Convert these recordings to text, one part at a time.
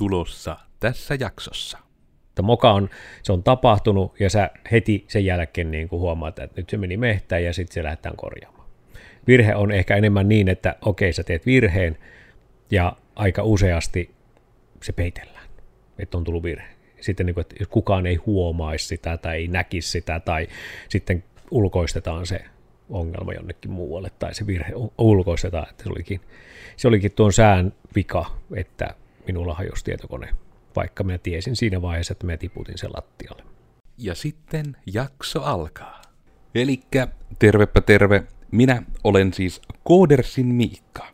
tulossa tässä jaksossa. Moka on, se on tapahtunut ja sä heti sen jälkeen niin kuin huomaat, että nyt se meni mehtään ja sitten se lähdetään korjaamaan. Virhe on ehkä enemmän niin, että okei sä teet virheen ja aika useasti se peitellään, että on tullut virhe. Sitten niin kuin, että kukaan ei huomaisi sitä tai ei näkisi sitä tai sitten ulkoistetaan se ongelma jonnekin muualle tai se virhe ulkoistetaan, että se olikin, se olikin tuon sään vika, että minulla hajosi tietokone, vaikka mä tiesin siinä vaiheessa, että mä tiputin sen lattialle. Ja sitten jakso alkaa. Elikkä tervepä terve, minä olen siis Koodersin Miikka.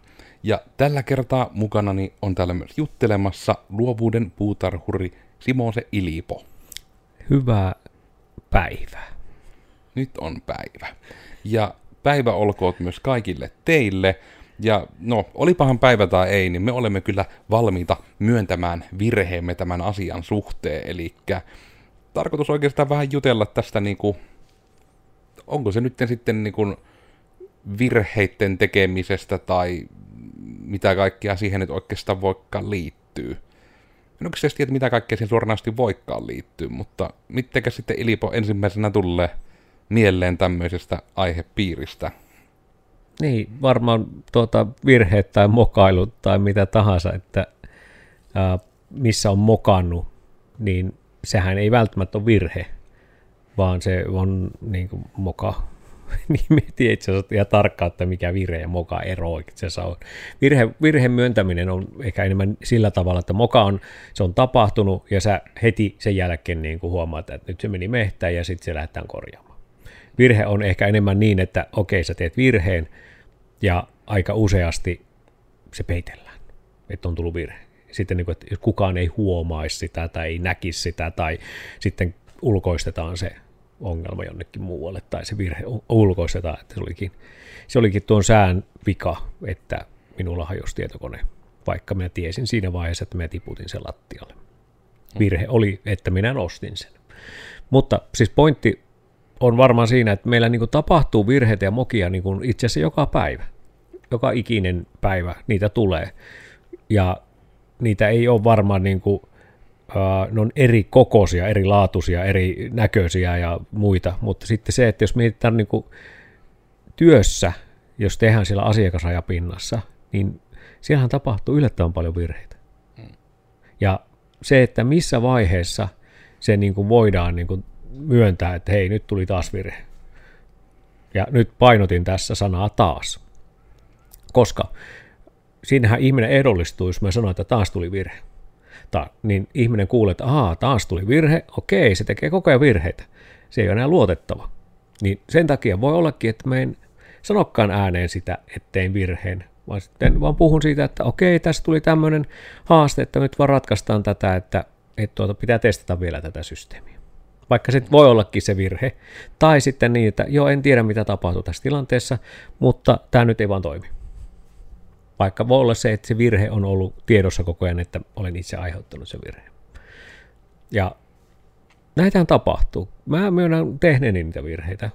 Ja tällä kertaa mukanani on täällä myös juttelemassa luovuuden puutarhuri Simose Ilipo. Hyvää päivää. Nyt on päivä. Ja päivä olkoot myös kaikille teille. Ja no, olipahan päivä tai ei, niin me olemme kyllä valmiita myöntämään virheemme tämän asian suhteen. Eli tarkoitus oikeastaan vähän jutella tästä niinku, onko se nyt sitten niinku virheiden tekemisestä tai mitä kaikkea siihen nyt oikeastaan voikaan liittyy. En oikeasti tiedä, mitä kaikkea siihen suoranaisesti voikaan liittyy, mutta mittekä sitten Ilipo ensimmäisenä tulee mieleen tämmöisestä aihepiiristä? Niin, varmaan tuota, virheet tai mokailut tai mitä tahansa, että ää, missä on mokannut, niin sehän ei välttämättä ole virhe, vaan se on niin kuin moka. niin mietin itse asiassa ihan tarkkaan, että mikä virhe ja moka ero itse asiassa on. Virhe, virheen myöntäminen on ehkä enemmän sillä tavalla, että moka on, se on tapahtunut ja sä heti sen jälkeen niin kuin huomaat, että nyt se meni mehtään ja sitten se lähdetään korjaamaan. Virhe on ehkä enemmän niin, että okei sä teet virheen, ja aika useasti se peitellään, että on tullut virhe. Sitten niin kuin, että kukaan ei huomaisi sitä tai ei näkisi sitä tai sitten ulkoistetaan se ongelma jonnekin muualle tai se virhe ulkoistetaan, että se olikin, se olikin tuon sään vika, että minulla hajosi tietokone, vaikka minä tiesin siinä vaiheessa, että minä tiputin sen lattialle. Virhe oli, että minä nostin sen. Mutta siis pointti on varmaan siinä, että meillä niin kuin tapahtuu virheitä ja mokia niin kuin itse asiassa joka päivä. Joka ikinen päivä niitä tulee. Ja niitä ei ole varmaan niin kuin, uh, ne on eri kokoisia, eri laatuisia, eri näköisiä ja muita, mutta sitten se, että jos mietitään niin kuin työssä, jos tehdään siellä asiakasrajapinnassa, niin siellähän tapahtuu yllättävän paljon virheitä. Hmm. Ja se, että missä vaiheessa se niin kuin voidaan niin kuin myöntää, että hei, nyt tuli taas virhe. Ja nyt painotin tässä sanaa taas. Koska siinähän ihminen ehdollistuu, jos mä sanoin, että taas tuli virhe. Ta, niin ihminen kuulee, että Aa, taas tuli virhe, okei, se tekee koko ajan virheitä. Se ei ole enää luotettava. Niin sen takia voi ollakin, että mä en sanokkaan ääneen sitä, ettein virheen, vaan sitten vaan puhun siitä, että okei, tässä tuli tämmöinen haaste, että nyt vaan ratkaistaan tätä, että, että tuota, pitää testata vielä tätä systeemiä vaikka se voi ollakin se virhe. Tai sitten niin, että joo, en tiedä mitä tapahtuu tässä tilanteessa, mutta tämä nyt ei vaan toimi. Vaikka voi olla se, että se virhe on ollut tiedossa koko ajan, että olen itse aiheuttanut sen virheen. Ja näitähän tapahtuu. Mä myönnän tehneeni niitä virheitä.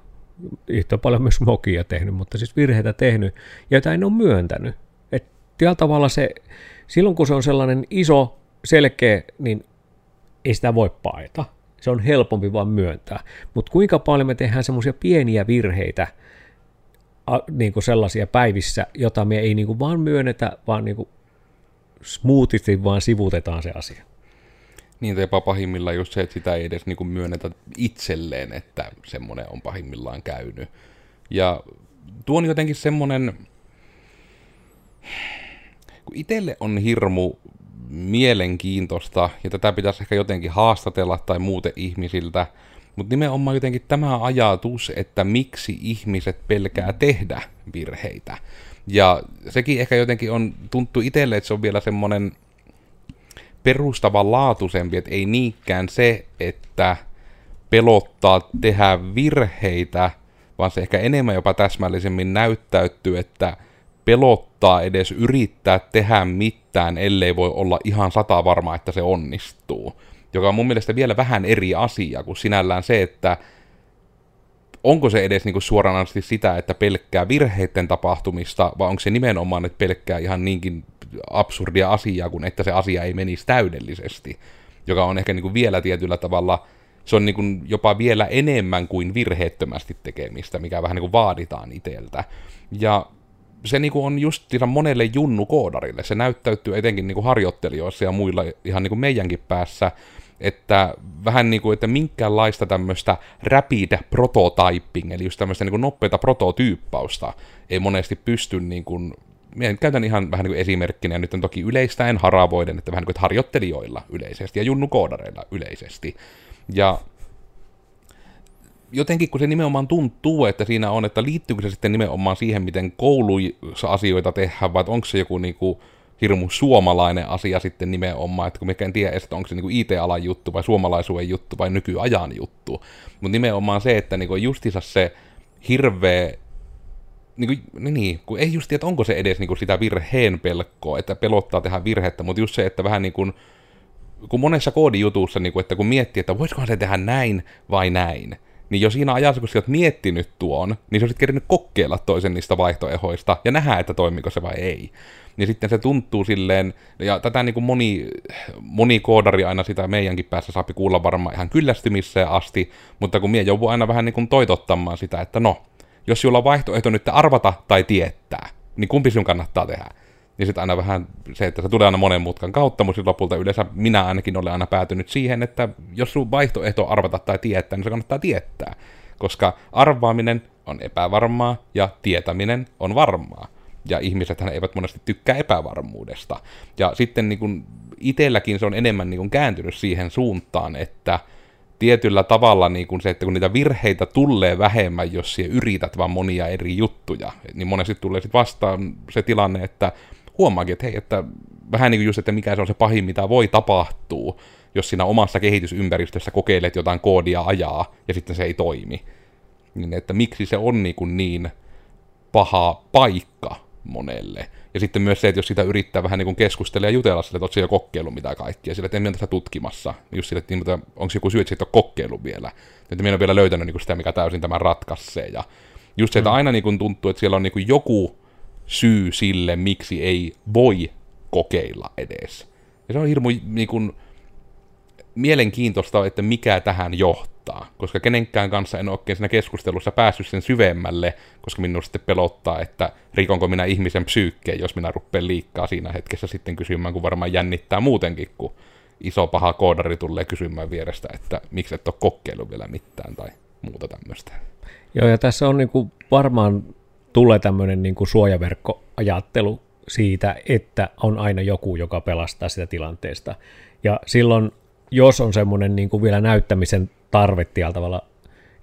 Yhtä paljon myös mokia tehnyt, mutta siis virheitä tehnyt, joita en ole myöntänyt. Että tavalla se, silloin kun se on sellainen iso, selkeä, niin ei sitä voi paeta se on helpompi vaan myöntää. Mutta kuinka paljon me tehdään semmoisia pieniä virheitä, a, niin kuin sellaisia päivissä, jota me ei niin kuin vaan myönnetä, vaan niin kuin smoothisti vaan sivutetaan se asia. Niin, tai pahimmillaan just se, että sitä ei edes niin kuin myönnetä itselleen, että semmoinen on pahimmillaan käynyt. Ja tuo on jotenkin semmoinen, kun itselle on hirmu mielenkiintoista, ja tätä pitäisi ehkä jotenkin haastatella tai muuten ihmisiltä, mutta nimenomaan jotenkin tämä ajatus, että miksi ihmiset pelkää tehdä virheitä. Ja sekin ehkä jotenkin on tuntu itselle, että se on vielä semmoinen perustavanlaatuisempi, että ei niinkään se, että pelottaa tehdä virheitä, vaan se ehkä enemmän jopa täsmällisemmin näyttäytyy, että pelottaa edes yrittää tehdä mitään, ellei voi olla ihan sata varma, että se onnistuu. Joka on mun mielestä vielä vähän eri asia kuin sinällään se, että onko se edes niinku suoranaisesti sitä, että pelkkää virheiden tapahtumista, vai onko se nimenomaan, että pelkkää ihan niinkin absurdia asiaa, kuin että se asia ei menisi täydellisesti, joka on ehkä niin vielä tietyllä tavalla, se on niin jopa vielä enemmän kuin virheettömästi tekemistä, mikä vähän niin kuin vaaditaan itseltä. Ja se niin kuin on just monelle junnu-koodarille, se näyttäytyy etenkin niin kuin harjoittelijoissa ja muilla ihan niin kuin meidänkin päässä, että vähän niin kuin, että minkäänlaista tämmöistä rapid prototyping, eli just tämmöistä niin kuin nopeata prototyyppausta ei monesti pysty niin kuin käytän ihan vähän niin kuin esimerkkinä, nyt on toki yleistä en haravoiden, että vähän niin kuin harjoittelijoilla yleisesti ja junnu-koodareilla yleisesti. Ja jotenkin kun se nimenomaan tuntuu, että siinä on, että liittyykö se sitten nimenomaan siihen, miten kouluissa asioita tehdään, vai onko se joku niin kuin hirmu suomalainen asia sitten nimenomaan, että kun me en tiedä, että onko se niin kuin IT-alan juttu vai suomalaisuuden juttu vai nykyajan juttu, mutta nimenomaan se, että niin kuin justiinsa se hirveä niin, kuin, niin, kun ei just että onko se edes niin kuin sitä virheen pelkoa, että pelottaa tehdä virhettä, mutta just se, että vähän niin kuin, kun monessa koodijutussa, niin kuin, että kun miettii, että voisikohan se tehdä näin vai näin, niin jo siinä ajassa, kun sä oot miettinyt tuon, niin sä olisit kerännyt kokeilla toisen niistä vaihtoehoista ja nähdä, että toimiko se vai ei. Niin sitten se tuntuu silleen, ja tätä niin kuin moni, moni koodari aina sitä meidänkin päässä saapi kuulla varmaan ihan kyllästymiseen asti, mutta kun mie joudun aina vähän niin kuin toitottamaan sitä, että no, jos sulla on vaihtoehto nyt arvata tai tietää, niin kumpi sinun kannattaa tehdä? Niin sitten aina vähän se, että se tulee aina monen mutkan kautta, mutta lopulta yleensä minä ainakin olen aina päätynyt siihen, että jos sun vaihtoehto arvata tai tietää, niin se kannattaa tietää. Koska arvaaminen on epävarmaa ja tietäminen on varmaa. Ja ihmiset eivät monesti tykkää epävarmuudesta. Ja sitten niin kun itselläkin se on enemmän niin kun kääntynyt siihen suuntaan, että tietyllä tavalla niin kuin se, että kun niitä virheitä tulee vähemmän, jos siellä yrität vaan monia eri juttuja, niin monesti tulee sitten vastaan se tilanne, että huomaakin, että hei, että vähän niin kuin just, että mikä se on se pahin, mitä voi tapahtua, jos siinä omassa kehitysympäristössä kokeilet jotain koodia ajaa, ja sitten se ei toimi. Niin että miksi se on niin, kuin niin paha paikka monelle. Ja sitten myös se, että jos sitä yrittää vähän niin kuin keskustella ja jutella sille, että oletko jo kokeillut mitä kaikkia, sille, että en tästä tutkimassa, just sille, että niin, onko joku syy, että siitä on kokeillut vielä. Että minä en ole vielä löytänyt niin kuin sitä, mikä täysin tämän ratkaisee. Ja just se, että mm. aina niin kuin tuntuu, että siellä on niin kuin joku syy sille, miksi ei voi kokeilla edes. Ja se on hirmu niin kuin, mielenkiintoista, että mikä tähän johtaa, koska kenenkään kanssa en oikein siinä keskustelussa päässyt sen syvemmälle, koska minun sitten pelottaa, että rikonko minä ihmisen psyykkeen, jos minä rupean liikkaa siinä hetkessä sitten kysymään, kun varmaan jännittää muutenkin, kun iso paha koodari tulee kysymään vierestä, että miksi et ole kokeillut vielä mitään tai muuta tämmöistä. Joo, ja tässä on niin kuin varmaan tulee tämmöinen niin kuin suojaverkkoajattelu siitä, että on aina joku, joka pelastaa sitä tilanteesta. Ja silloin, jos on semmoinen niin kuin vielä näyttämisen tarve tavalla,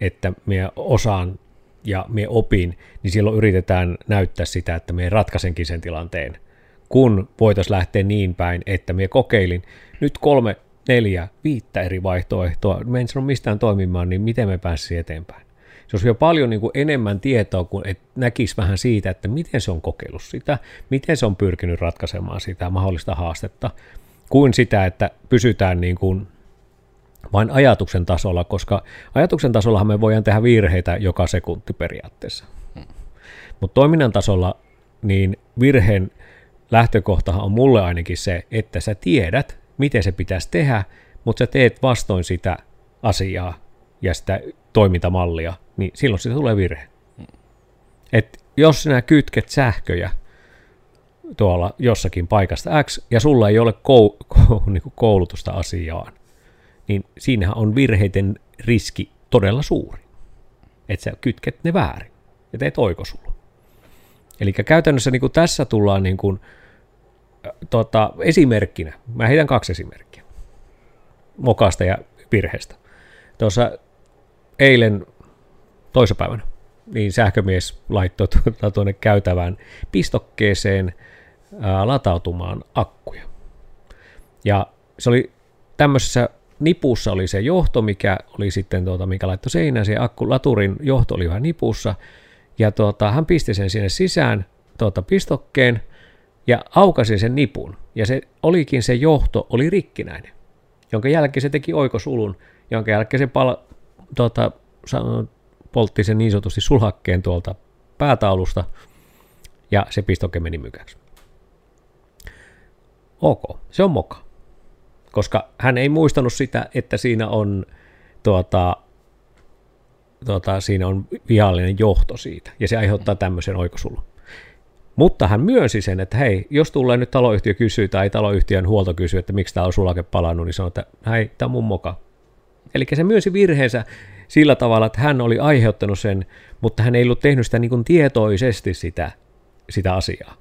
että me osaan ja me opin, niin silloin yritetään näyttää sitä, että me ratkaisenkin sen tilanteen. Kun voitaisiin lähteä niin päin, että me kokeilin nyt kolme, neljä, viittä eri vaihtoehtoa, me en sano mistään toimimaan, niin miten me pääsisimme eteenpäin se olisi jo paljon niin kuin enemmän tietoa, kun et näkisi vähän siitä, että miten se on kokeillut sitä, miten se on pyrkinyt ratkaisemaan sitä mahdollista haastetta, kuin sitä, että pysytään niin kuin vain ajatuksen tasolla, koska ajatuksen tasollahan me voidaan tehdä virheitä joka sekunti periaatteessa. Hmm. Mutta toiminnan tasolla niin virheen lähtökohtahan on mulle ainakin se, että sä tiedät, miten se pitäisi tehdä, mutta sä teet vastoin sitä asiaa ja sitä toimintamallia, niin silloin siitä tulee virhe. Et jos sinä kytket sähköjä tuolla jossakin paikasta X, ja sulla ei ole kou- kou- niin koulutusta asiaan, niin siinähän on virheiden riski todella suuri. Että sä kytket ne väärin ja teet oikosulun. Eli käytännössä niin kuin tässä tullaan niin kuin, tota, esimerkkinä. Mä heitän kaksi esimerkkiä. Mokasta ja virheestä. Tuossa eilen toissapäivänä niin sähkömies laittoi tuonne käytävään pistokkeeseen ää, latautumaan akkuja. Ja se oli tämmöisessä nipussa oli se johto, mikä oli sitten, tuota, mikä laittoi seinään, se akku, laturin johto oli vähän nipussa, ja tuota, hän pisti sen sinne sisään tuota, pistokkeen, ja aukasi sen nipun, ja se olikin se johto oli rikkinäinen, jonka jälkeen se teki oikosulun, jonka jälkeen se pal, tuota, poltti sen niin sanotusti sulhakkeen tuolta päätaulusta, ja se pistoke meni mykäksi. ok, se on moka. Koska hän ei muistanut sitä, että siinä on, tuota, tuota, siinä on viallinen johto siitä, ja se aiheuttaa tämmöisen oikosulun. Mutta hän myönsi sen, että hei, jos tulee nyt taloyhtiö kysyy tai taloyhtiön huolto kysyy, että miksi tämä on sulake palannut, niin sanoo, että hei, tämä on mun moka. Eli se myönsi virheensä sillä tavalla, että hän oli aiheuttanut sen, mutta hän ei ollut tehnyt sitä niin kuin tietoisesti sitä, sitä asiaa.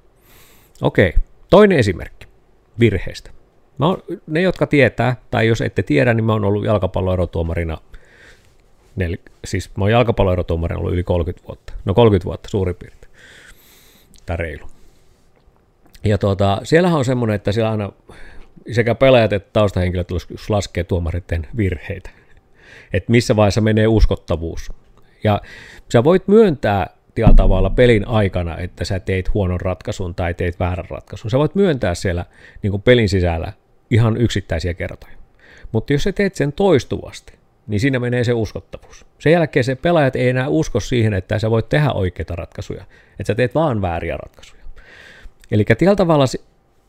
Okei, toinen esimerkki virheestä. Mä oon, ne, jotka tietää, tai jos ette tiedä, niin mä oon ollut jalkapalloerotuomarina, nel, siis mä oon jalkapalloerotuomarina ollut yli 30 vuotta, no 30 vuotta suurin piirtein, tai reilu. Ja tuota, siellähän on semmoinen, että siellä aina sekä pelaajat että taustahenkilöt laskee tuomaritten virheitä että missä vaiheessa menee uskottavuus. Ja sä voit myöntää tietyllä tavalla pelin aikana, että sä teit huonon ratkaisun tai teit väärän ratkaisun. Sä voit myöntää siellä niin kuin pelin sisällä ihan yksittäisiä kertoja. Mutta jos sä teet sen toistuvasti, niin siinä menee se uskottavuus. Sen jälkeen se pelaajat ei enää usko siihen, että sä voit tehdä oikeita ratkaisuja, että sä teet vaan vääriä ratkaisuja. Eli tietyllä tavalla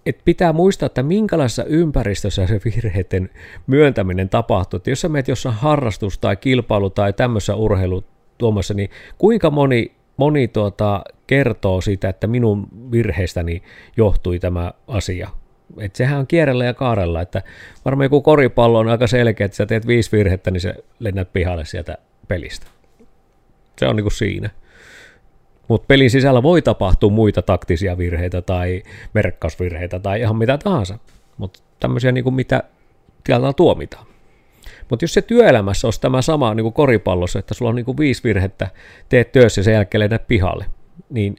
et pitää muistaa, että minkälaisessa ympäristössä se virheiden myöntäminen tapahtuu. Että jos sä meet jossain harrastus tai kilpailu tai tämmöisessä urheilu tuomassa, niin kuinka moni, moni tuota, kertoo siitä, että minun virheestäni johtui tämä asia. Et sehän on kierrellä ja kaarella, että varmaan joku koripallo on aika selkeä, että sä teet viisi virhettä, niin sä lennät pihalle sieltä pelistä. Se on niin kuin siinä. Mutta pelin sisällä voi tapahtua muita taktisia virheitä tai merkkausvirheitä tai ihan mitä tahansa. Mutta tämmöisiä, niin kuin mitä tieltä tuomitaan. Mutta jos se työelämässä olisi tämä sama niin kuin koripallossa, että sulla on niin kuin viisi virhettä, teet työssä ja sen jälkeen lennät pihalle, niin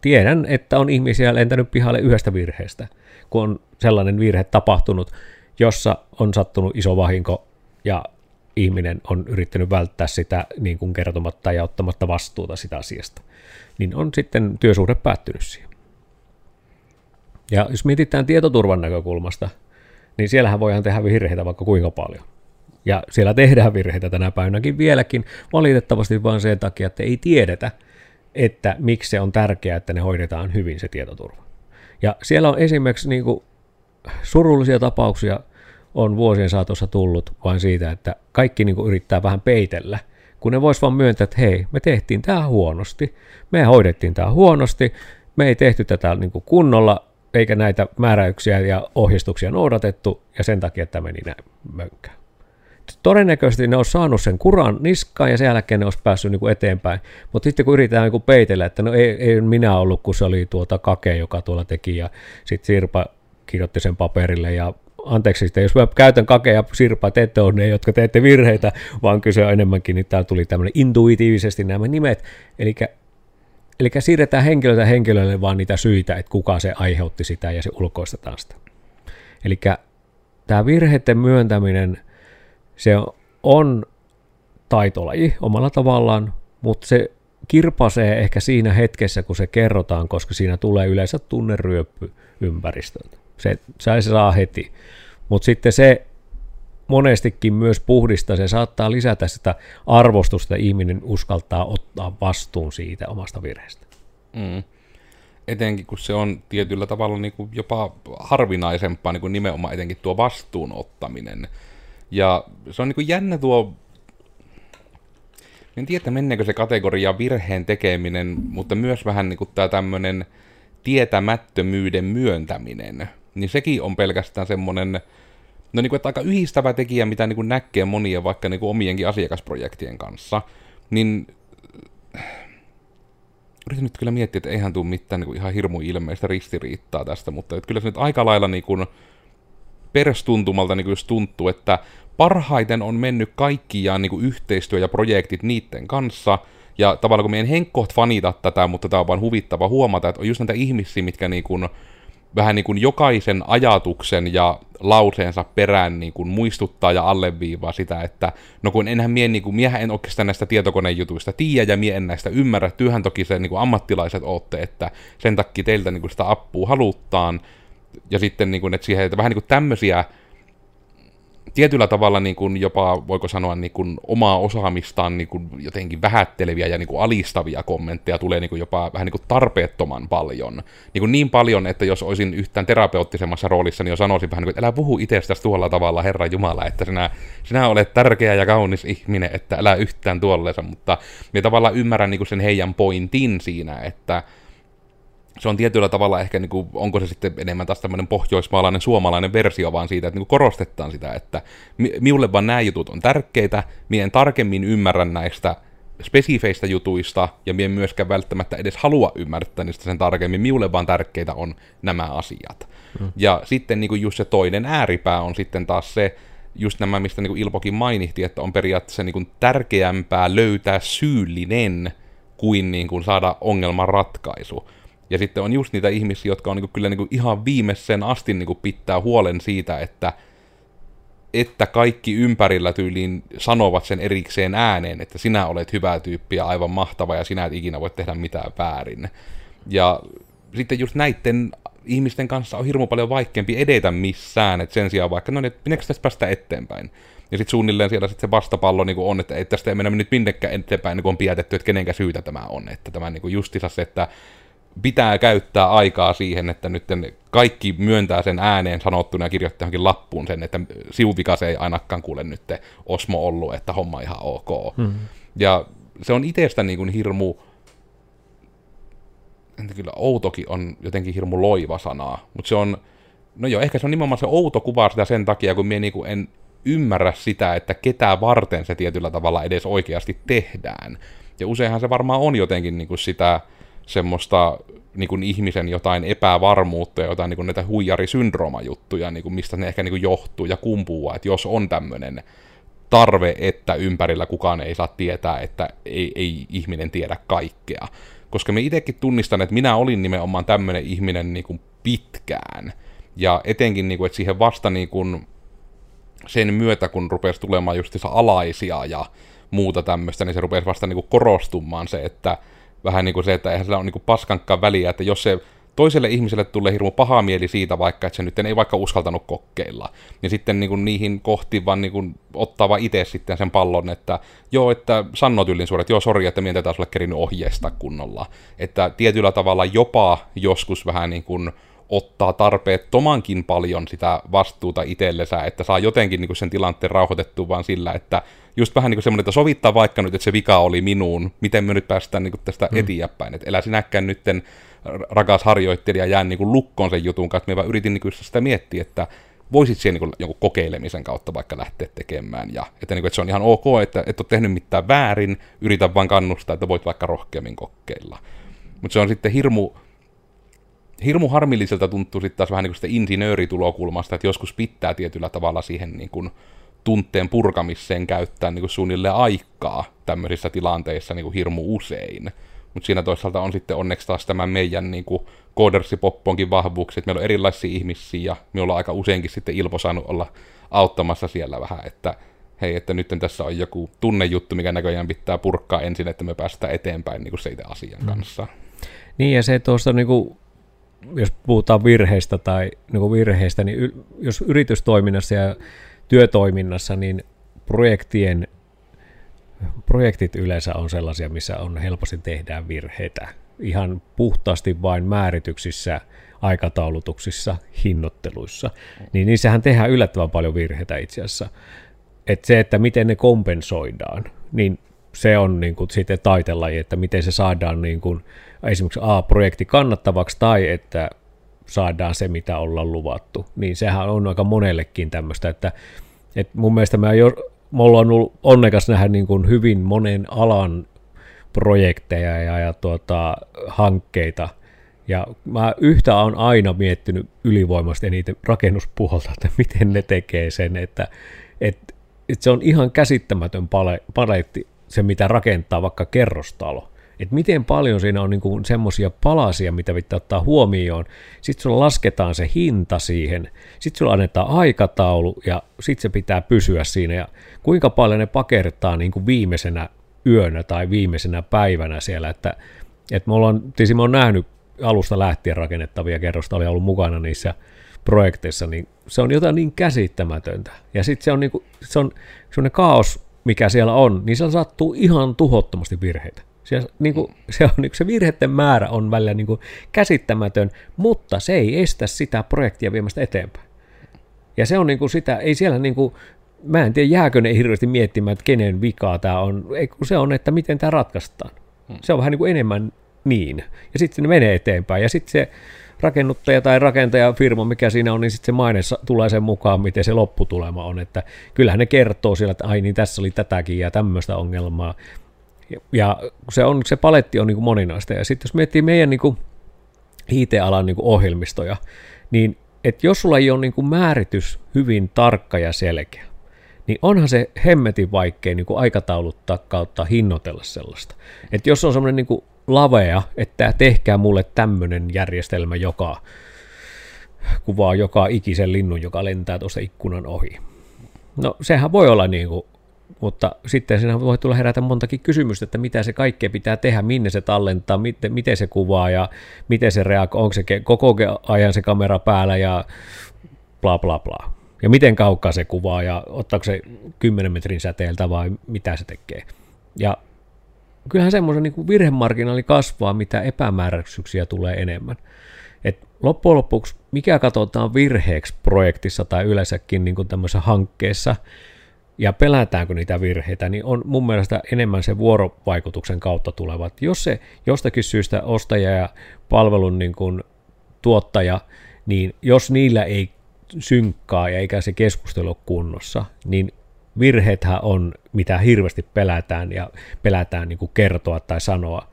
tiedän, että on ihmisiä lentänyt pihalle yhdestä virheestä, kun on sellainen virhe tapahtunut, jossa on sattunut iso vahinko ja ihminen on yrittänyt välttää sitä niin kuin kertomatta ja ottamatta vastuuta sitä asiasta niin on sitten työsuhde päättynyt siihen. Ja jos mietitään tietoturvan näkökulmasta, niin siellähän voidaan tehdä virheitä vaikka kuinka paljon. Ja siellä tehdään virheitä tänä päivänäkin vieläkin, valitettavasti vain sen takia, että ei tiedetä, että miksi se on tärkeää, että ne hoidetaan hyvin se tietoturva. Ja siellä on esimerkiksi niin kuin surullisia tapauksia on vuosien saatossa tullut vain siitä, että kaikki niin kuin yrittää vähän peitellä – kun ne vois vaan myöntää, että hei, me tehtiin tämä huonosti, me hoidettiin tämä huonosti, me ei tehty tätä niin kuin kunnolla, eikä näitä määräyksiä ja ohjeistuksia noudatettu, ja sen takia tämä meni näin mönkkään. Todennäköisesti ne olisi saanut sen kuran niskaan ja sen jälkeen ne olisi päässyt niin kuin eteenpäin. Mutta sitten kun yritetään niin kuin peitellä, että no ei, ei minä ollut, kun se oli tuota kake, joka tuolla teki ja sitten Sirpa kirjoitti sen paperille ja anteeksi, että jos mä käytän kakea ja sirpaa, te ette ole ne, jotka teette virheitä, vaan kyse on enemmänkin, niin täällä tuli tämmöinen intuitiivisesti nämä nimet, eli Eli siirretään henkilöltä henkilölle vaan niitä syitä, että kuka se aiheutti sitä ja se ulkoistetaan sitä. Eli tämä virheiden myöntäminen, se on taitolaji omalla tavallaan, mutta se kirpasee ehkä siinä hetkessä, kun se kerrotaan, koska siinä tulee yleensä tunneryöppy ympäristöltä. Se, se saa heti. Mutta sitten se monestikin myös puhdistaa, se saattaa lisätä sitä arvostusta, että ihminen uskaltaa ottaa vastuun siitä omasta virheestä. Mm. Etenkin kun se on tietyllä tavalla niin kuin jopa harvinaisempaa niin kuin nimenomaan etenkin tuo vastuun ottaminen. Ja se on niin kuin jännä tuo en tiedä, menneekö se kategoria virheen tekeminen, mutta myös vähän niin kuin tämä tämmöinen tietämättömyyden myöntäminen niin sekin on pelkästään semmoinen, no niin kuin, että aika yhdistävä tekijä, mitä niin kuin näkee monia vaikka niin kuin omienkin asiakasprojektien kanssa, niin yritän nyt kyllä miettiä, että eihän tule mitään niin kuin ihan hirmu ilmeistä ristiriittaa tästä, mutta että kyllä se nyt aika lailla niin kuin perstuntumalta niin kuin just tuntuu, että parhaiten on mennyt kaikkiaan niin kuin yhteistyö ja projektit niiden kanssa, ja tavallaan kun meidän henkkoht fanita tätä, mutta tämä on vaan huvittava huomata, että on just näitä ihmisiä, mitkä niin kuin vähän niin kuin jokaisen ajatuksen ja lauseensa perään niin kuin muistuttaa ja alleviivaa sitä, että no kun enhän mie, niin kuin, miehän en oikeastaan näistä tietokonejutuista tiedä ja mie en näistä ymmärrä, työhän toki se niin kuin ammattilaiset ootte, että sen takia teiltä niin kuin sitä appua haluttaan, ja sitten niin kuin, että siihen että vähän niin kuin tämmöisiä tietyllä tavalla niin kuin jopa, voiko sanoa, niin kuin omaa osaamistaan niin kuin jotenkin vähätteleviä ja niin kuin alistavia kommentteja tulee niin kuin jopa vähän niin kuin tarpeettoman paljon. Niin, kuin niin paljon, että jos olisin yhtään terapeuttisemmassa roolissa, niin jo sanoisin vähän niin kuin, että älä puhu itsestäsi tuolla tavalla, Herra Jumala, että sinä, sinä olet tärkeä ja kaunis ihminen, että älä yhtään tuolleensa, mutta minä tavallaan ymmärrän niin kuin sen heidän pointin siinä, että se on tietyllä tavalla ehkä, niin kuin, onko se sitten enemmän taas tämmöinen pohjoismaalainen, suomalainen versio vaan siitä, että niin kuin korostetaan sitä, että mi- minulle vaan nämä jutut on tärkeitä, mien tarkemmin ymmärrän näistä spesifeistä jutuista, ja mien myöskään välttämättä edes halua ymmärtää niistä sen tarkemmin, minulle vaan tärkeitä on nämä asiat. Hmm. Ja sitten niin kuin just se toinen ääripää on sitten taas se, just nämä, mistä niin kuin Ilpokin mainitsi, että on periaatteessa niin kuin tärkeämpää löytää syyllinen kuin, niin kuin saada ongelman ratkaisu. Ja sitten on just niitä ihmisiä, jotka on niinku kyllä niinku ihan viimeisen asti niinku pitää huolen siitä, että, että kaikki ympärillä tyyliin sanovat sen erikseen ääneen, että sinä olet hyvä tyyppi ja aivan mahtava ja sinä et ikinä voi tehdä mitään väärin. Ja sitten just näiden ihmisten kanssa on hirmu paljon vaikeampi edetä missään, että sen sijaan vaikka, no niin, pitääkö tästä päästä eteenpäin? Ja sitten suunnilleen siellä sit se vastapallo niin on, että ei tästä ei mennä nyt minnekään eteenpäin, niin kun on pidätetty, että kenenkä syytä tämä on. Että tämä niin justissa se, että pitää käyttää aikaa siihen, että nyt kaikki myöntää sen ääneen sanottuna ja kirjoittaa johonkin lappuun sen, että siuvikas ei ainakaan kuule nyt Osmo ollut, että homma ihan ok. Hmm. Ja se on itsestä niin kuin hirmu, entä kyllä outokin on jotenkin hirmu loiva sanaa, mutta se on, no joo, ehkä se on nimenomaan se outo kuva sitä sen takia, kun minä niin kuin en ymmärrä sitä, että ketä varten se tietyllä tavalla edes oikeasti tehdään. Ja useinhan se varmaan on jotenkin niin kuin sitä, semmoista niin kuin ihmisen jotain epävarmuutta ja jotain niin kuin näitä huijarisyndroomajuttuja, niin kuin mistä ne ehkä niin kuin johtuu ja kumpuu, että jos on tämmöinen tarve, että ympärillä kukaan ei saa tietää, että ei, ei ihminen tiedä kaikkea. Koska me itsekin tunnistan, että minä olin nimenomaan tämmöinen ihminen niin kuin pitkään. Ja etenkin, niin kuin, että siihen vasta niin kuin sen myötä, kun rupesi tulemaan justissa alaisia ja muuta tämmöistä, niin se rupesi vasta niin kuin korostumaan se, että vähän niin kuin se, että eihän sillä ole niin kuin väliä, että jos se toiselle ihmiselle tulee hirmu paha mieli siitä vaikka, että se nyt ei vaikka uskaltanut kokeilla, niin sitten niin kuin niihin kohti vaan niin kuin ottaa vaan itse sitten sen pallon, että joo, että sanot yllin suorat, joo, sori, että tätä sulle kerinyt ohjeesta kunnolla. Että tietyllä tavalla jopa joskus vähän niin kuin ottaa tarpeettomankin paljon sitä vastuuta itsellensä, että saa jotenkin niin kuin sen tilanteen rauhoitettua vaan sillä, että just vähän niin kuin semmoinen, että sovittaa vaikka nyt, että se vika oli minuun, miten me nyt päästään niin kuin tästä mm. eteenpäin, että elä sinäkään nytten rakas harjoittelija jää niin kuin lukkoon sen jutun kanssa, me vaan yritin niin kuin sitä miettiä, että voisit siihen niin jonkun kokeilemisen kautta vaikka lähteä tekemään, ja että, niin kuin, että se on ihan ok, että et ole tehnyt mitään väärin, yritä vaan kannustaa, että voit vaikka rohkeammin kokeilla. Mutta se on sitten hirmu, hirmu harmilliselta tuntuu sitten taas vähän niin kuin sitä insinööritulokulmasta, että joskus pitää tietyllä tavalla siihen niin kuin tunteen purkamiseen käyttää niin kuin suunnilleen aikaa tämmöisissä tilanteissa niin kuin hirmu usein. Mutta siinä toisaalta on sitten onneksi taas tämä meidän niin kuin koodersipopponkin vahvuuksia, että meillä on erilaisia ihmisiä ja me ollaan aika useinkin sitten Ilpo saanut olla auttamassa siellä vähän, että hei, että nyt tässä on joku tunnejuttu, mikä näköjään pitää purkaa ensin, että me päästään eteenpäin niin kuin siitä asian mm. kanssa. Niin ja se tuosta niin kuin jos puhutaan virheistä tai niin virheistä, niin jos yritystoiminnassa ja työtoiminnassa, niin projektien, projektit yleensä on sellaisia, missä on helposti tehdään virheitä. Ihan puhtaasti vain määrityksissä, aikataulutuksissa, hinnoitteluissa. Niin niissähän tehdään yllättävän paljon virheitä itse asiassa. Et se, että miten ne kompensoidaan, niin se on niin kuin sitten taitelaji, että miten se saadaan niin kuin esimerkiksi A-projekti kannattavaksi tai että saadaan se, mitä ollaan luvattu. Niin sehän on aika monellekin tämmöistä, että, että mun mielestä mä jo, mulla on ollut onnekas nähdä niin kuin hyvin monen alan projekteja ja, ja tuota, hankkeita, ja mä yhtä on aina miettinyt ylivoimasti eniten rakennuspuolta, että miten ne tekee sen, että, että, että se on ihan käsittämätön paletti se, mitä rakentaa vaikka kerrostalo että miten paljon siinä on niinku semmoisia palasia, mitä pitää ottaa huomioon. Sitten sulla lasketaan se hinta siihen, sitten sulla annetaan aikataulu ja sitten se pitää pysyä siinä. Ja kuinka paljon ne pakertaa niinku viimeisenä yönä tai viimeisenä päivänä siellä, että, että me ollaan, tietysti mä oon nähnyt alusta lähtien rakennettavia kerrosta, oli ollut mukana niissä projekteissa, niin se on jotain niin käsittämätöntä. Ja sitten se on, niinku, se on sellainen kaos, mikä siellä on, niin siellä sattuu ihan tuhottomasti virheitä. Se, niin kuin, se, on, niin se virheiden määrä on välillä niin kuin, käsittämätön, mutta se ei estä sitä projektia viemästä eteenpäin. Ja se on niin kuin sitä, ei siellä niin kuin, mä en tiedä jääkö ne hirveästi miettimään, että kenen vikaa tämä on, ei, kun se on, että miten tämä ratkaistaan. Hmm. Se on vähän niin kuin enemmän niin. Ja sitten ne menee eteenpäin. Ja sitten se rakennuttaja tai rakentajafirma, mikä siinä on, niin sitten se maine tulee sen mukaan, miten se lopputulema on. Että kyllähän ne kertoo siellä, että ai niin tässä oli tätäkin ja tämmöistä ongelmaa. Ja se, on, se paletti on niin kuin moninaista. Ja sitten jos miettii meidän niin kuin IT-alan niin kuin ohjelmistoja, niin että jos sulla ei ole niin kuin määritys hyvin tarkka ja selkeä, niin onhan se hemmetin vaikea niin kuin aikatauluttaa kautta hinnoitella sellaista. Että jos on semmoinen niin lavea, että tehkää mulle tämmöinen järjestelmä, joka kuvaa joka ikisen linnun, joka lentää tuosta ikkunan ohi. No sehän voi olla niin kuin mutta sitten siinä voi tulla herätä montakin kysymystä, että mitä se kaikkea pitää tehdä, minne se tallentaa, miten, miten se kuvaa ja miten se reagoi, onko se koko ajan se kamera päällä ja bla bla bla. Ja miten kaukaa se kuvaa ja ottaako se 10 metrin säteeltä vai mitä se tekee. Ja kyllähän semmoisen niin virhemarginaali kasvaa, mitä epämääräisyyksiä tulee enemmän. Et loppujen lopuksi, mikä katsotaan virheeksi projektissa tai yleensäkin niin tämmöisessä hankkeessa – ja pelätäänkö niitä virheitä, niin on mun mielestä enemmän se vuorovaikutuksen kautta tulevat. Jos se jostakin syystä ostaja ja palvelun niin kuin tuottaja, niin jos niillä ei synkkaa ja eikä se keskustelu kunnossa, niin virheethän on, mitä hirveästi pelätään ja pelätään niin kuin kertoa tai sanoa,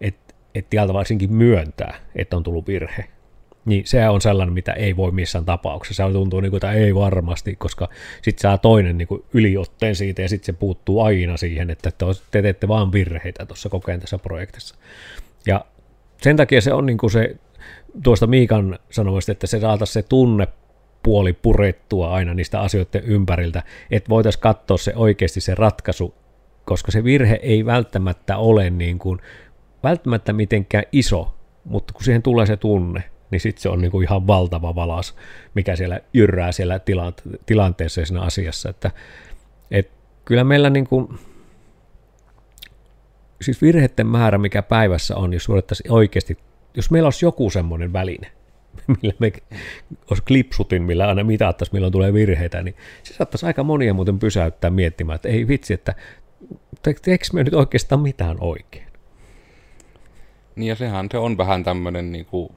että et varsinkin myöntää, että on tullut virhe. Niin se on sellainen, mitä ei voi missään tapauksessa. Se tuntuu, niin kuin, että ei varmasti, koska sitten saa toinen niin kuin yliotteen siitä ja sitten se puuttuu aina siihen, että te teette vaan virheitä tuossa kokeen tässä projektissa. Ja sen takia se on niin kuin se, tuosta Miikan sanomista, että se saataisiin se tunne puoli purettua aina niistä asioiden ympäriltä, että voitaisiin katsoa se oikeasti se ratkaisu, koska se virhe ei välttämättä ole niin kuin, välttämättä mitenkään iso, mutta kun siihen tulee se tunne, niin sitten se on niinku ihan valtava valas, mikä siellä jyrää siellä tilante- tilanteessa ja siinä asiassa. Että, et kyllä meillä niinku, siis virheiden määrä, mikä päivässä on, jos suorittaisiin oikeasti, jos meillä olisi joku semmoinen väline, millä me olisi klipsutin, millä aina mitattaisiin, milloin tulee virheitä, niin se saattaisi aika monia muuten pysäyttää miettimään, että ei vitsi, että teekö me nyt oikeastaan mitään oikein? Niin ja sehän se on vähän tämmöinen niin kuin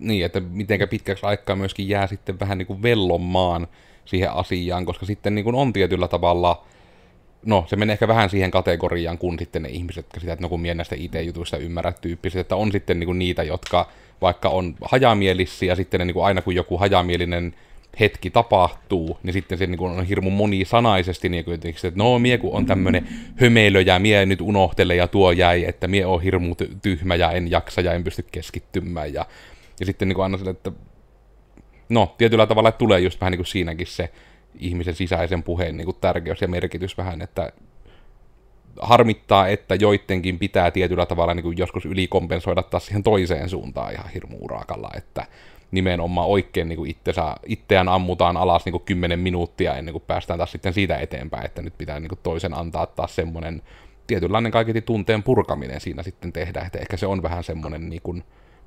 niin, että mitenkä pitkäksi aikaa myöskin jää sitten vähän niin kuin vellomaan siihen asiaan, koska sitten niin kuin on tietyllä tavalla, no se menee ehkä vähän siihen kategoriaan kuin sitten ne ihmiset, jotka sitä, että no kun mie näistä IT-jutuista ymmärrät tyyppiset, että on sitten niin kuin niitä, jotka vaikka on hajamielisiä ja sitten ne niin kuin aina kun joku hajamielinen hetki tapahtuu, niin sitten se niin kuin on hirmu monisanaisesti, niin kuin, että no mie kun on tämmöinen hömeilö ja mie nyt unohtele ja tuo jäi, että mie on hirmu tyhmä ja en jaksa ja en pysty keskittymään ja ja sitten niin kuin aina sille, että no, tietyllä tavalla tulee just vähän niin kuin siinäkin se ihmisen sisäisen puheen niin kuin tärkeys ja merkitys vähän, että harmittaa, että joidenkin pitää tietyllä tavalla niin kuin joskus ylikompensoida taas siihen toiseen suuntaan ihan hirmu urakalla, että nimenomaan oikein niin kuin itsensä, itseään ammutaan alas niin kuin 10 minuuttia ennen kuin päästään taas sitten siitä eteenpäin, että nyt pitää niin kuin toisen antaa taas semmoinen tietynlainen kaiketi tunteen purkaminen siinä sitten tehdä, että ehkä se on vähän semmoinen niin kuin,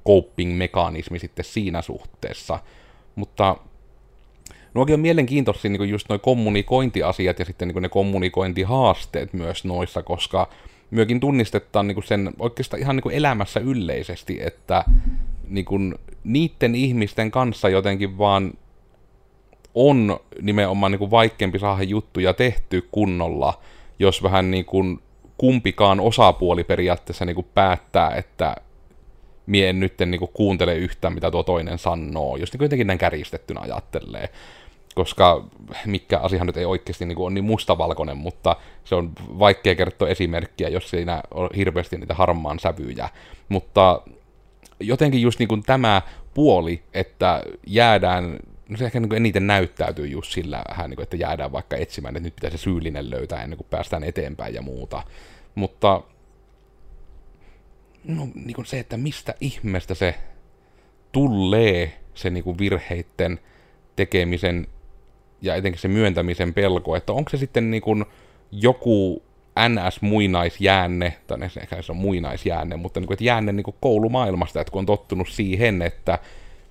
coping-mekanismi sitten siinä suhteessa. Mutta nuokin on mielenkiintoisia niin just nuo kommunikointiasiat ja sitten niin ne kommunikointihaasteet myös noissa, koska myöskin tunnistetaan niin sen oikeastaan ihan niin elämässä yleisesti, että niin kuin niiden ihmisten kanssa jotenkin vaan on nimenomaan niin kuin vaikeampi saada juttuja tehty kunnolla, jos vähän niin kuin kumpikaan osapuoli periaatteessa niin kuin päättää, että mie en nyt niin kuuntele yhtään, mitä tuo toinen sanoo, jos niin jotenkin näin kärjistettynä ajattelee. Koska mikä asia nyt ei oikeasti niin ole niin mustavalkoinen, mutta se on vaikea kertoa esimerkkiä, jos siinä on hirveästi niitä harmaan sävyjä. Mutta jotenkin just niin kuin tämä puoli, että jäädään no se ehkä niin eniten näyttäytyy just sillä niin kuin, että jäädään vaikka etsimään, että nyt pitää se syyllinen löytää ennen kuin päästään eteenpäin ja muuta. Mutta no, niin kuin se, että mistä ihmeestä se tulee, se niinku virheitten tekemisen ja etenkin se myöntämisen pelko, että onko se sitten niinku joku NS-muinaisjäänne, tai ehkä se on muinaisjäänne, mutta niin kuin, että jäänne niin kuin koulumaailmasta, että kun on tottunut siihen, että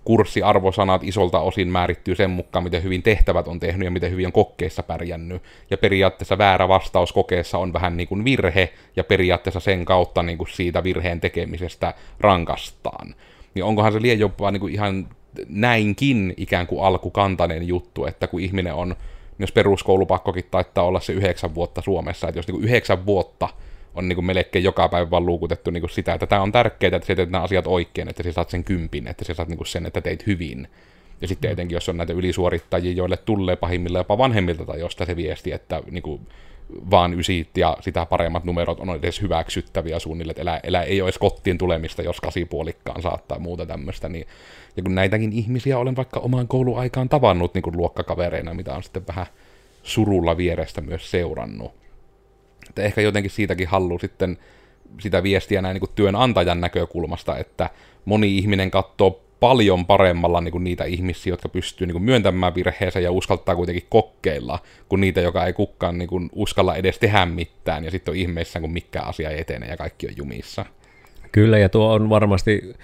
kurssiarvosanat isolta osin määrittyy sen mukaan, miten hyvin tehtävät on tehnyt ja miten hyvin on kokkeissa pärjännyt. Ja periaatteessa väärä vastaus kokeessa on vähän niin kuin virhe, ja periaatteessa sen kautta niin kuin siitä virheen tekemisestä rankastaan. Niin onkohan se liian jopa niin kuin ihan näinkin ikään kuin alkukantainen juttu, että kun ihminen on jos peruskoulupakkokin taittaa olla se yhdeksän vuotta Suomessa, että jos niin kuin yhdeksän vuotta on niin kuin melkein joka päivä vaan luukutettu niin kuin sitä, että tämä on tärkeää, että sä teet nämä asiat oikein, että sä saat sen kympin, että sä saat niin kuin sen, että teit hyvin. Ja sitten etenkin, jos on näitä ylisuorittajia, joille tulee pahimmilla jopa vanhemmilta tai jostain se viesti, että niin kuin, vaan ysit ja sitä paremmat numerot on edes hyväksyttäviä suunnille, että elä, elä ei ole edes kotiin tulemista, jos kasipuolikkaan saattaa muuta tämmöistä, niin ja kun näitäkin ihmisiä olen vaikka omaan kouluaikaan tavannut niin kuin luokkakavereina, mitä on sitten vähän surulla vierestä myös seurannut. Että ehkä jotenkin siitäkin haluaa sitten sitä viestiä näin niin kuin työnantajan näkökulmasta, että moni ihminen katsoo paljon paremmalla niin kuin niitä ihmisiä, jotka pystyy niin kuin myöntämään virheensä ja uskaltaa kuitenkin kokeilla, kuin niitä, joka ei kukaan niin kuin uskalla edes tehdä mitään, ja sitten on ihmeissään, kun mikään asia ei etene ja kaikki on jumissa. Kyllä, ja tuo on varmasti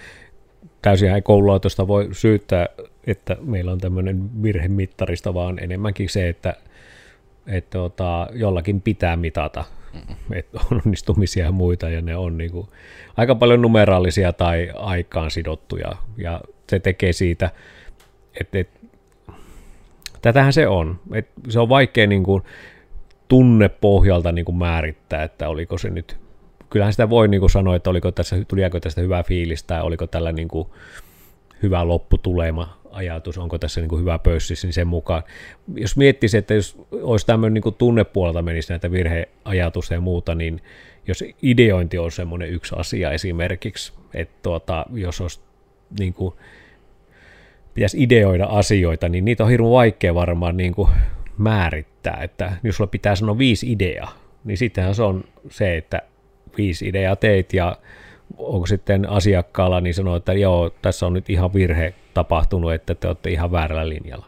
täysin ei koululaitosta voi syyttää, että meillä on tämmöinen virhemittarista, vaan enemmänkin se, että, että tota, jollakin pitää mitata, että on onnistumisia ja muita, ja ne on niin kuin aika paljon numeraalisia tai aikaan sidottuja, ja se tekee siitä, että, että tätähän se on. Että se on vaikea niin kuin tunnepohjalta niin kuin määrittää, että oliko se nyt kyllähän sitä voi niin kuin sanoa, että oliko tässä, tuliako tästä hyvää fiilistä, tai oliko tällä niin kuin hyvä lopputulema ajatus, onko tässä niin kuin hyvä pössis, niin sen mukaan. Jos miettisi, että jos olisi tämmöinen niin kuin tunnepuolelta menisi näitä virheajatusta ja muuta, niin jos ideointi on semmoinen yksi asia esimerkiksi, että tuota, jos olisi niin kuin, pitäisi ideoida asioita, niin niitä on hirveän vaikea varmaan niin kuin määrittää, että jos sulla pitää sanoa viisi ideaa, niin sittenhän se on se, että viisi ideaa teit ja onko sitten asiakkaalla niin sanoo, että joo, tässä on nyt ihan virhe tapahtunut, että te olette ihan väärällä linjalla.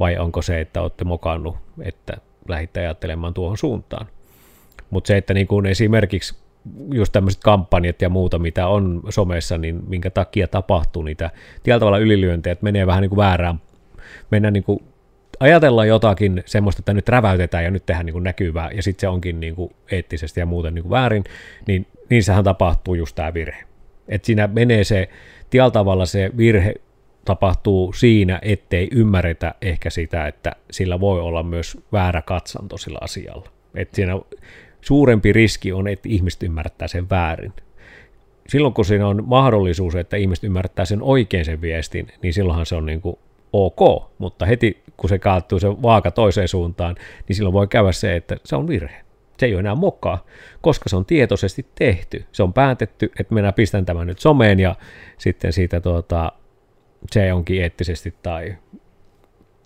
Vai onko se, että olette mokannut, että lähditte ajattelemaan tuohon suuntaan. Mutta se, että niin kuin esimerkiksi just tämmöiset kampanjat ja muuta, mitä on somessa, niin minkä takia tapahtuu niitä tietyllä tavalla ylilyöntejä, että menee vähän niin kuin väärään, mennään niin kuin ajatellaan jotakin semmoista, että nyt räväytetään ja nyt tehdään niin kuin näkyvää, ja sitten se onkin niin kuin eettisesti ja muuten niin kuin väärin, niin niissähän tapahtuu just tämä virhe. Että siinä menee se, tietyllä tavalla se virhe tapahtuu siinä, ettei ymmärretä ehkä sitä, että sillä voi olla myös väärä katsanto sillä asialla. Että siinä suurempi riski on, että ihmiset ymmärtää sen väärin. Silloin kun siinä on mahdollisuus, että ihmiset ymmärtää sen oikein sen viestin, niin silloinhan se on niin kuin ok, mutta heti kun se kaattuu se vaaka toiseen suuntaan, niin silloin voi käydä se, että se on virhe. Se ei ole enää mokaa, koska se on tietoisesti tehty. Se on päätetty, että minä pistän tämän nyt someen ja sitten siitä tuota, se onkin eettisesti tai,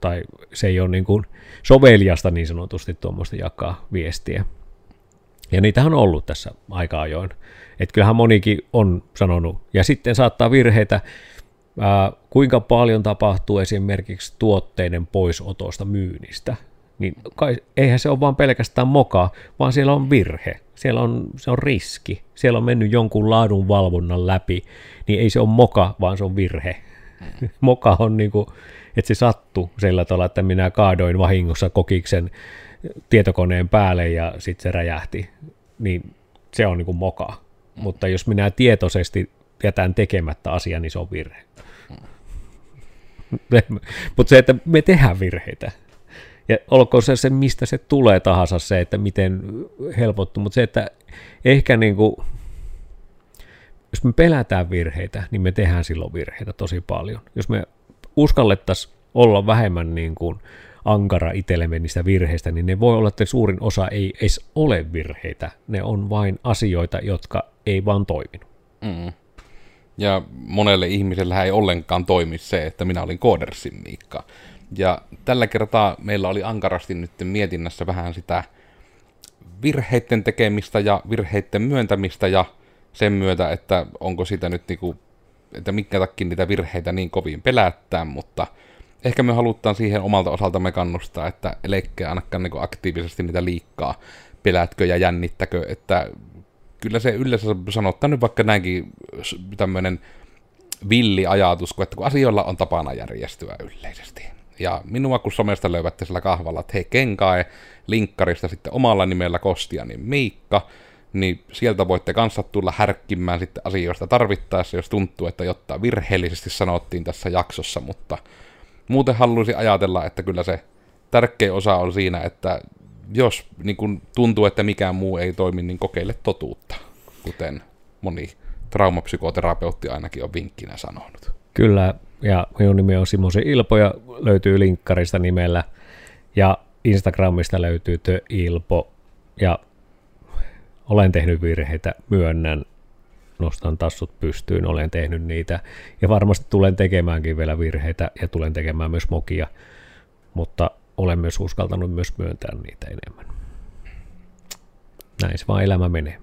tai se ei ole niin kuin soveliasta niin sanotusti tuommoista jakaa viestiä. Ja niitähän on ollut tässä aika ajoin. Että kyllähän monikin on sanonut, ja sitten saattaa virheitä, kuinka paljon tapahtuu esimerkiksi tuotteiden poisotosta myynnistä, niin kai, eihän se ole vain pelkästään moka, vaan siellä on virhe, siellä on, se on riski, siellä on mennyt jonkun laadun valvonnan läpi, niin ei se ole moka, vaan se on virhe. moka on niin kuin, että se sattuu sillä tavalla, että minä kaadoin vahingossa kokiksen tietokoneen päälle ja sitten se räjähti, niin se on niin kuin moka. Mutta jos minä tietoisesti jätän tekemättä asiaa, niin se on virhe. Mutta se, että me tehdään virheitä. Ja olkoon se, se, mistä se tulee tahansa, se, että miten helpottuu. Mutta se, että ehkä niin kuin, jos me pelätään virheitä, niin me tehdään silloin virheitä tosi paljon. Jos me uskallettaisiin olla vähemmän niin kuin ankara itsellemme niistä virheistä, niin ne voi olla, että suurin osa ei edes ole virheitä. Ne on vain asioita, jotka ei vaan toiminut. Mm. Ja monelle ihmiselle ei ollenkaan toimi se, että minä olin koodersin Miikka. Ja tällä kertaa meillä oli ankarasti nyt mietinnässä vähän sitä virheiden tekemistä ja virheiden myöntämistä ja sen myötä, että onko sitä nyt niinku että mikä takia niitä virheitä niin kovin pelättää, mutta ehkä me halutaan siihen omalta osaltamme kannustaa, että elekkää ainakaan niin aktiivisesti niitä liikkaa pelätkö ja jännittäkö, että kyllä se yleensä sanottaa nyt vaikka näinkin tämmöinen villi ajatus, että kun asioilla on tapana järjestyä yleisesti. Ja minua kun somesta löyvätte sillä kahvalla, että hei kenkae linkkarista sitten omalla nimellä Kostia, niin Miikka, niin sieltä voitte kanssa tulla härkkimään sitten asioista tarvittaessa, jos tuntuu, että jotain virheellisesti sanottiin tässä jaksossa, mutta muuten haluaisin ajatella, että kyllä se tärkeä osa on siinä, että jos niin kun tuntuu, että mikään muu ei toimi, niin kokeile totuutta, kuten moni traumapsykoterapeutti ainakin on vinkkinä sanonut. Kyllä, ja minun nimi on Simosi Ilpo ja löytyy linkkarista nimellä, ja Instagramista löytyy The Ilpo, ja olen tehnyt virheitä, myönnän, nostan tassut pystyyn, olen tehnyt niitä, ja varmasti tulen tekemäänkin vielä virheitä, ja tulen tekemään myös mokia, mutta olen myös uskaltanut myös myöntää niitä enemmän. Näin se vaan elämä menee.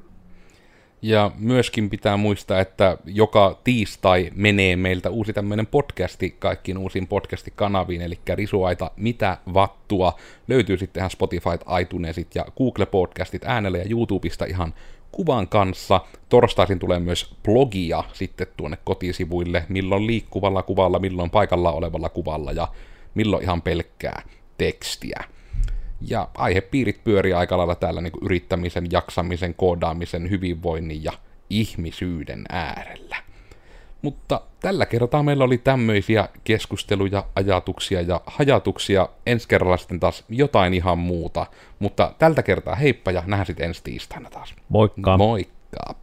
Ja myöskin pitää muistaa, että joka tiistai menee meiltä uusi tämmöinen podcasti kaikkiin uusiin podcastikanaviin, eli Risuaita Mitä Vattua. Löytyy sitten ihan Spotify, iTunesit ja Google Podcastit äänellä ja YouTubesta ihan kuvan kanssa. Torstaisin tulee myös blogia sitten tuonne kotisivuille, milloin liikkuvalla kuvalla, milloin paikalla olevalla kuvalla ja milloin ihan pelkkää tekstiä. Ja aihepiirit pyörii aika lailla täällä niin yrittämisen, jaksamisen, koodaamisen, hyvinvoinnin ja ihmisyyden äärellä. Mutta tällä kertaa meillä oli tämmöisiä keskusteluja, ajatuksia ja hajatuksia. Ensi kerralla sitten taas jotain ihan muuta. Mutta tältä kertaa heippa ja nähdään sitten ensi tiistaina taas. Moikka! Moikka!